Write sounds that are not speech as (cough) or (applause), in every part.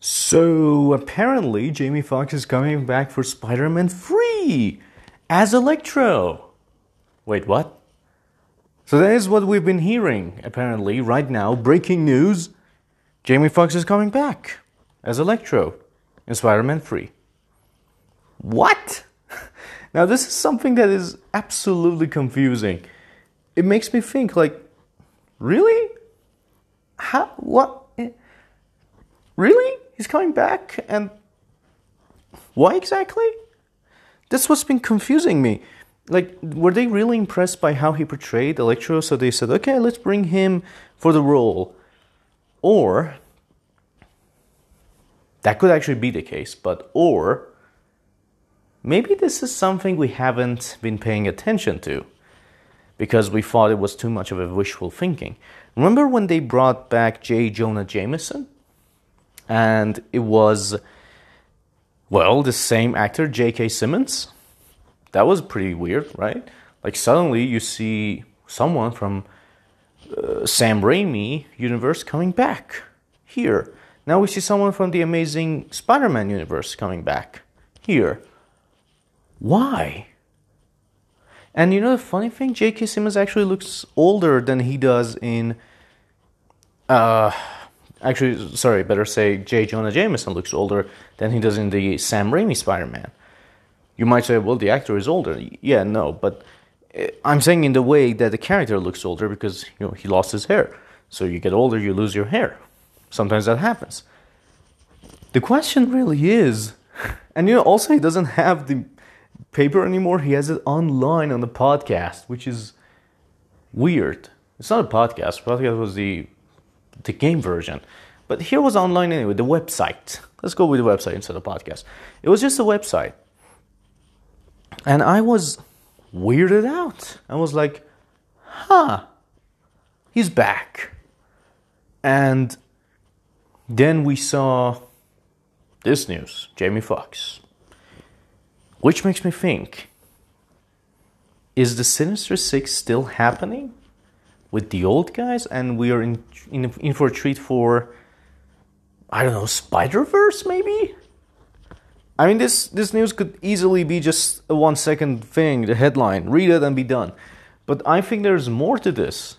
So apparently, Jamie Foxx is coming back for Spider Man 3 as Electro. Wait, what? So that is what we've been hearing, apparently, right now. Breaking news Jamie Foxx is coming back as Electro in Spider Man 3. What? (laughs) Now, this is something that is absolutely confusing. It makes me think, like, really? How? What? Really? He's coming back? And why exactly? That's what's been confusing me. Like, were they really impressed by how he portrayed Electro? So they said, okay, let's bring him for the role. Or, that could actually be the case, but, or, maybe this is something we haven't been paying attention to because we thought it was too much of a wishful thinking. Remember when they brought back J. Jonah Jameson? And it was, well, the same actor, J.K. Simmons. That was pretty weird, right? Like, suddenly you see someone from uh, Sam Raimi universe coming back here. Now we see someone from the Amazing Spider Man universe coming back here. Why? And you know the funny thing, J.K. Simmons actually looks older than he does in. Uh, actually, sorry, better say J. Jonah Jameson looks older than he does in the Sam Raimi Spider-Man. You might say, well, the actor is older. Yeah, no, but eh, I'm saying in the way that the character looks older because you know he lost his hair. So you get older, you lose your hair. Sometimes that happens. The question really is, and you know, also he doesn't have the paper anymore. He has it online on the podcast, which is weird. It's not a podcast. Podcast was the the game version, but here was online anyway. The website. Let's go with the website instead of podcast. It was just a website, and I was weirded out. I was like, "Huh, he's back," and then we saw this news: Jamie Foxx which makes me think is the Sinister Six still happening with the old guys and we are in, in, in for a treat for, I don't know, Spider Verse maybe? I mean, this, this news could easily be just a one second thing, the headline, read it and be done. But I think there's more to this.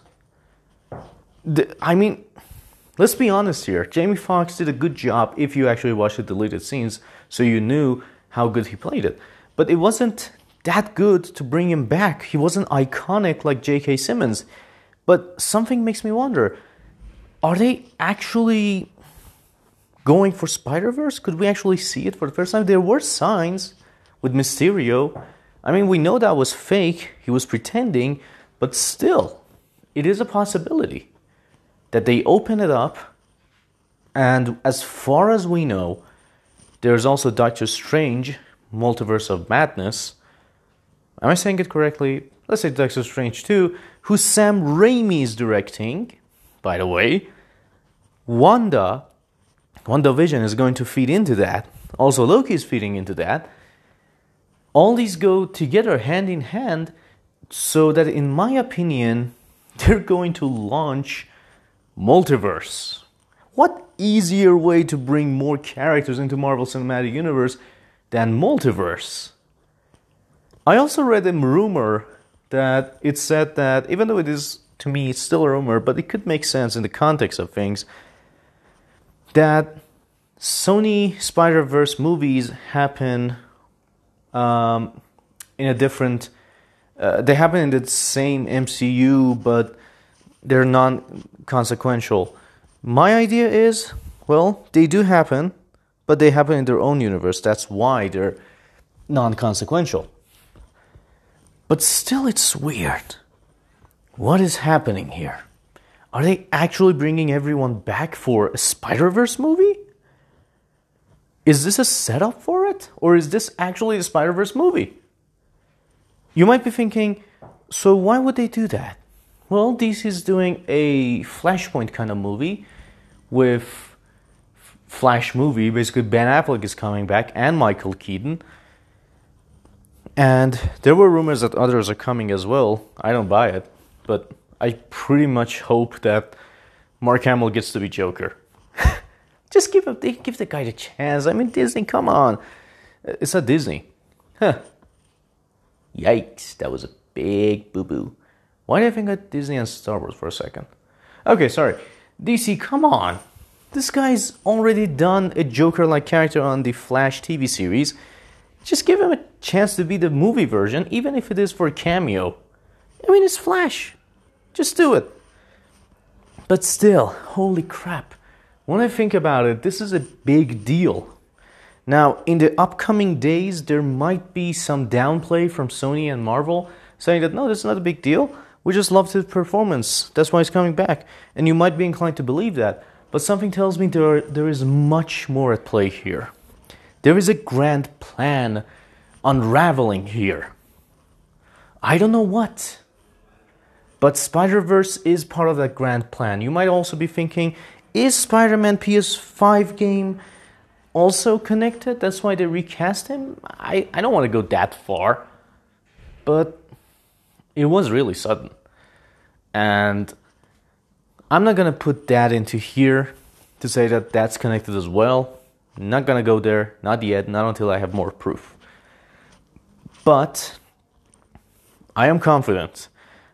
The, I mean, let's be honest here. Jamie Foxx did a good job if you actually watched the deleted scenes, so you knew how good he played it. But it wasn't that good to bring him back. He wasn't iconic like J.K. Simmons. But something makes me wonder are they actually going for Spider Verse? Could we actually see it for the first time? There were signs with Mysterio. I mean, we know that was fake, he was pretending, but still, it is a possibility that they open it up. And as far as we know, there's also Doctor Strange, Multiverse of Madness. Am I saying it correctly? Let's say Doctor Strange 2, who Sam Raimi is directing, by the way. Wanda, WandaVision is going to feed into that. Also, Loki is feeding into that. All these go together hand in hand, so that, in my opinion, (laughs) they're going to launch Multiverse. What easier way to bring more characters into Marvel Cinematic Universe than multiverse? I also read a rumor that it said that even though it is to me it's still a rumor, but it could make sense in the context of things that Sony Spider Verse movies happen um, in a different. Uh, they happen in the same MCU, but they're non consequential. My idea is, well, they do happen, but they happen in their own universe. That's why they're non consequential. But still, it's weird. What is happening here? Are they actually bringing everyone back for a Spider Verse movie? Is this a setup for it? Or is this actually a Spider Verse movie? You might be thinking, so why would they do that? Well, DC is doing a Flashpoint kind of movie with Flash movie. Basically, Ben Affleck is coming back and Michael Keaton. And there were rumors that others are coming as well. I don't buy it, but I pretty much hope that Mark Hamill gets to be Joker. (laughs) Just give him, give the guy the chance. I mean, Disney, come on. Uh, it's not Disney. Huh. Yikes, that was a big boo boo. Why did I think of Disney and Star Wars for a second? Okay, sorry. DC, come on. This guy's already done a Joker like character on the Flash TV series. Just give him a chance to be the movie version, even if it is for a cameo. I mean, it's Flash. Just do it. But still, holy crap. When I think about it, this is a big deal. Now, in the upcoming days, there might be some downplay from Sony and Marvel saying that no, this is not a big deal. We just loved his performance. That's why he's coming back. And you might be inclined to believe that. But something tells me there, there is much more at play here. There is a grand plan unraveling here. I don't know what. But Spider Verse is part of that grand plan. You might also be thinking is Spider Man PS5 game also connected? That's why they recast him? I, I don't want to go that far. But it was really sudden. And I'm not going to put that into here to say that that's connected as well. Not gonna go there, not yet, not until I have more proof. But I am confident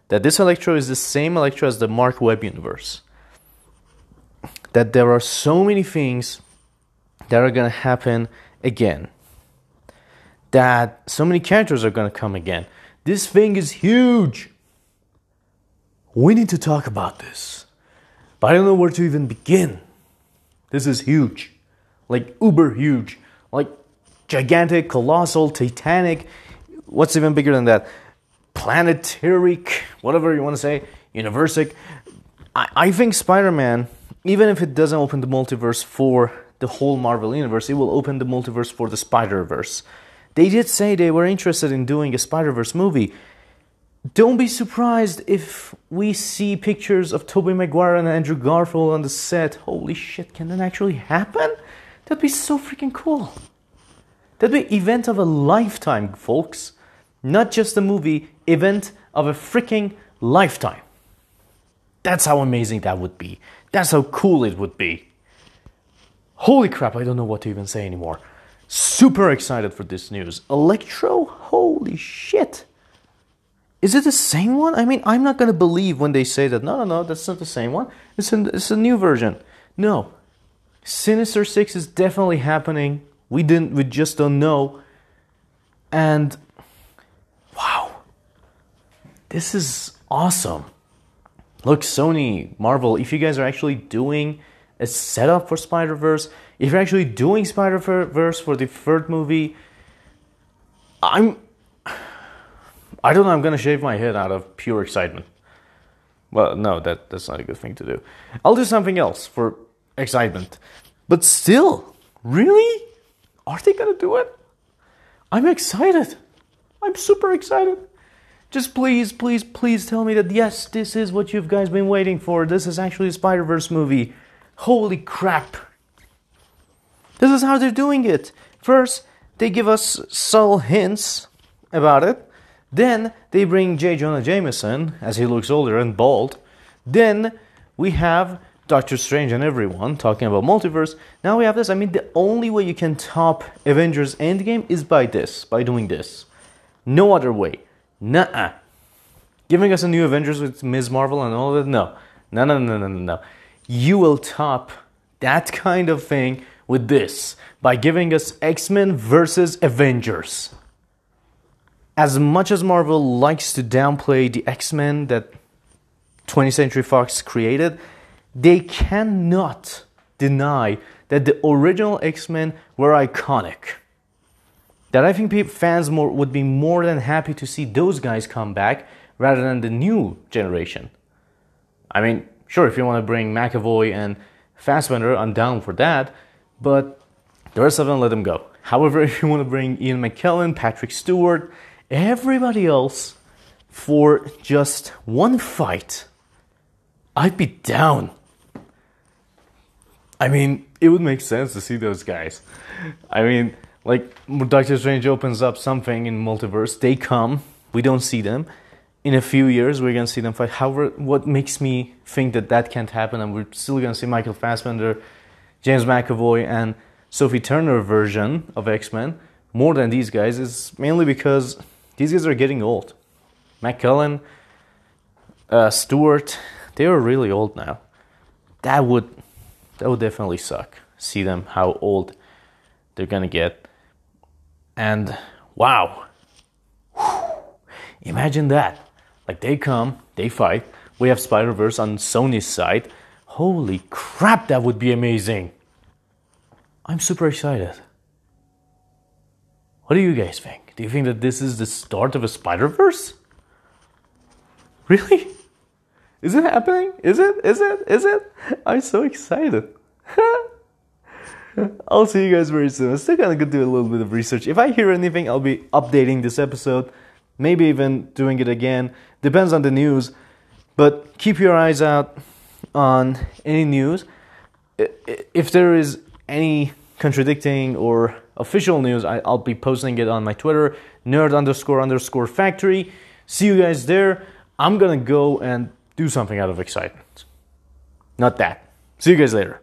that this Electro is the same Electro as the Marc Webb universe. That there are so many things that are gonna happen again. That so many characters are gonna come again. This thing is huge. We need to talk about this. But I don't know where to even begin. This is huge like uber huge, like gigantic, colossal, titanic. What's even bigger than that? Planetaric, whatever you want to say, universic. I, I think Spider Man, even if it doesn't open the multiverse for the whole Marvel universe, it will open the multiverse for the Spider Verse. They did say they were interested in doing a Spider Verse movie. Don't be surprised if we see pictures of Tobey Maguire and Andrew Garfield on the set. Holy shit, can that actually happen? That'd be so freaking cool. That'd be event of a lifetime, folks. Not just a movie, event of a freaking lifetime. That's how amazing that would be. That's how cool it would be. Holy crap, I don't know what to even say anymore. Super excited for this news. Electro? Holy shit. Is it the same one? I mean, I'm not gonna believe when they say that. No, no, no, that's not the same one. It's a, it's a new version. No, Sinister Six is definitely happening. We didn't we just don't know. And wow. This is awesome. Look, Sony, Marvel, if you guys are actually doing a setup for Spider-Verse, if you're actually doing Spider-Verse for the third movie, I'm I don't know, I'm gonna shave my head out of pure excitement. Well, no, that, that's not a good thing to do. I'll do something else for excitement. But still, really? Are they gonna do it? I'm excited. I'm super excited. Just please, please, please tell me that yes, this is what you've guys been waiting for. This is actually a Spider Verse movie. Holy crap. This is how they're doing it. First, they give us subtle hints about it. Then they bring J. Jonah Jameson as he looks older and bald. Then we have Doctor Strange and everyone talking about multiverse. Now we have this. I mean, the only way you can top Avengers Endgame is by this, by doing this. No other way. Nuh Giving us a new Avengers with Ms. Marvel and all that? No. No, no, no, no, no, no. You will top that kind of thing with this by giving us X Men versus Avengers. As much as Marvel likes to downplay the X Men that 20th Century Fox created, they cannot deny that the original X-Men were iconic. That I think fans more, would be more than happy to see those guys come back rather than the new generation. I mean, sure, if you want to bring McAvoy and Fassbender, I'm down for that, but the rest of them, let them go. However, (laughs) if you want to bring Ian McKellen, Patrick Stewart, everybody else for just one fight, I'd be down. I mean, it would make sense to see those guys. I mean, like Doctor Strange opens up something in multiverse, they come, we don't see them. In a few years, we're gonna see them fight. However, what makes me think that that can't happen, and we're still gonna see Michael Fassbender James McAvoy and Sophie Turner version of X Men more than these guys is mainly because these guys are getting old. McKellen, uh, Stewart, they are really old now. That would that would definitely suck. See them how old they're gonna get. And wow. Imagine that. Like they come, they fight. We have Spider Verse on Sony's side. Holy crap, that would be amazing. I'm super excited. What do you guys think? Do you think that this is the start of a Spider Verse? Really? Is it happening? Is it? Is it? Is it? I'm so excited. (laughs) I'll see you guys very soon. I'm still gonna do a little bit of research. If I hear anything, I'll be updating this episode. Maybe even doing it again. Depends on the news. But keep your eyes out on any news. If there is any contradicting or official news, I'll be posting it on my Twitter, nerd underscore underscore factory. See you guys there. I'm gonna go and do something out of excitement. Not that. See you guys later.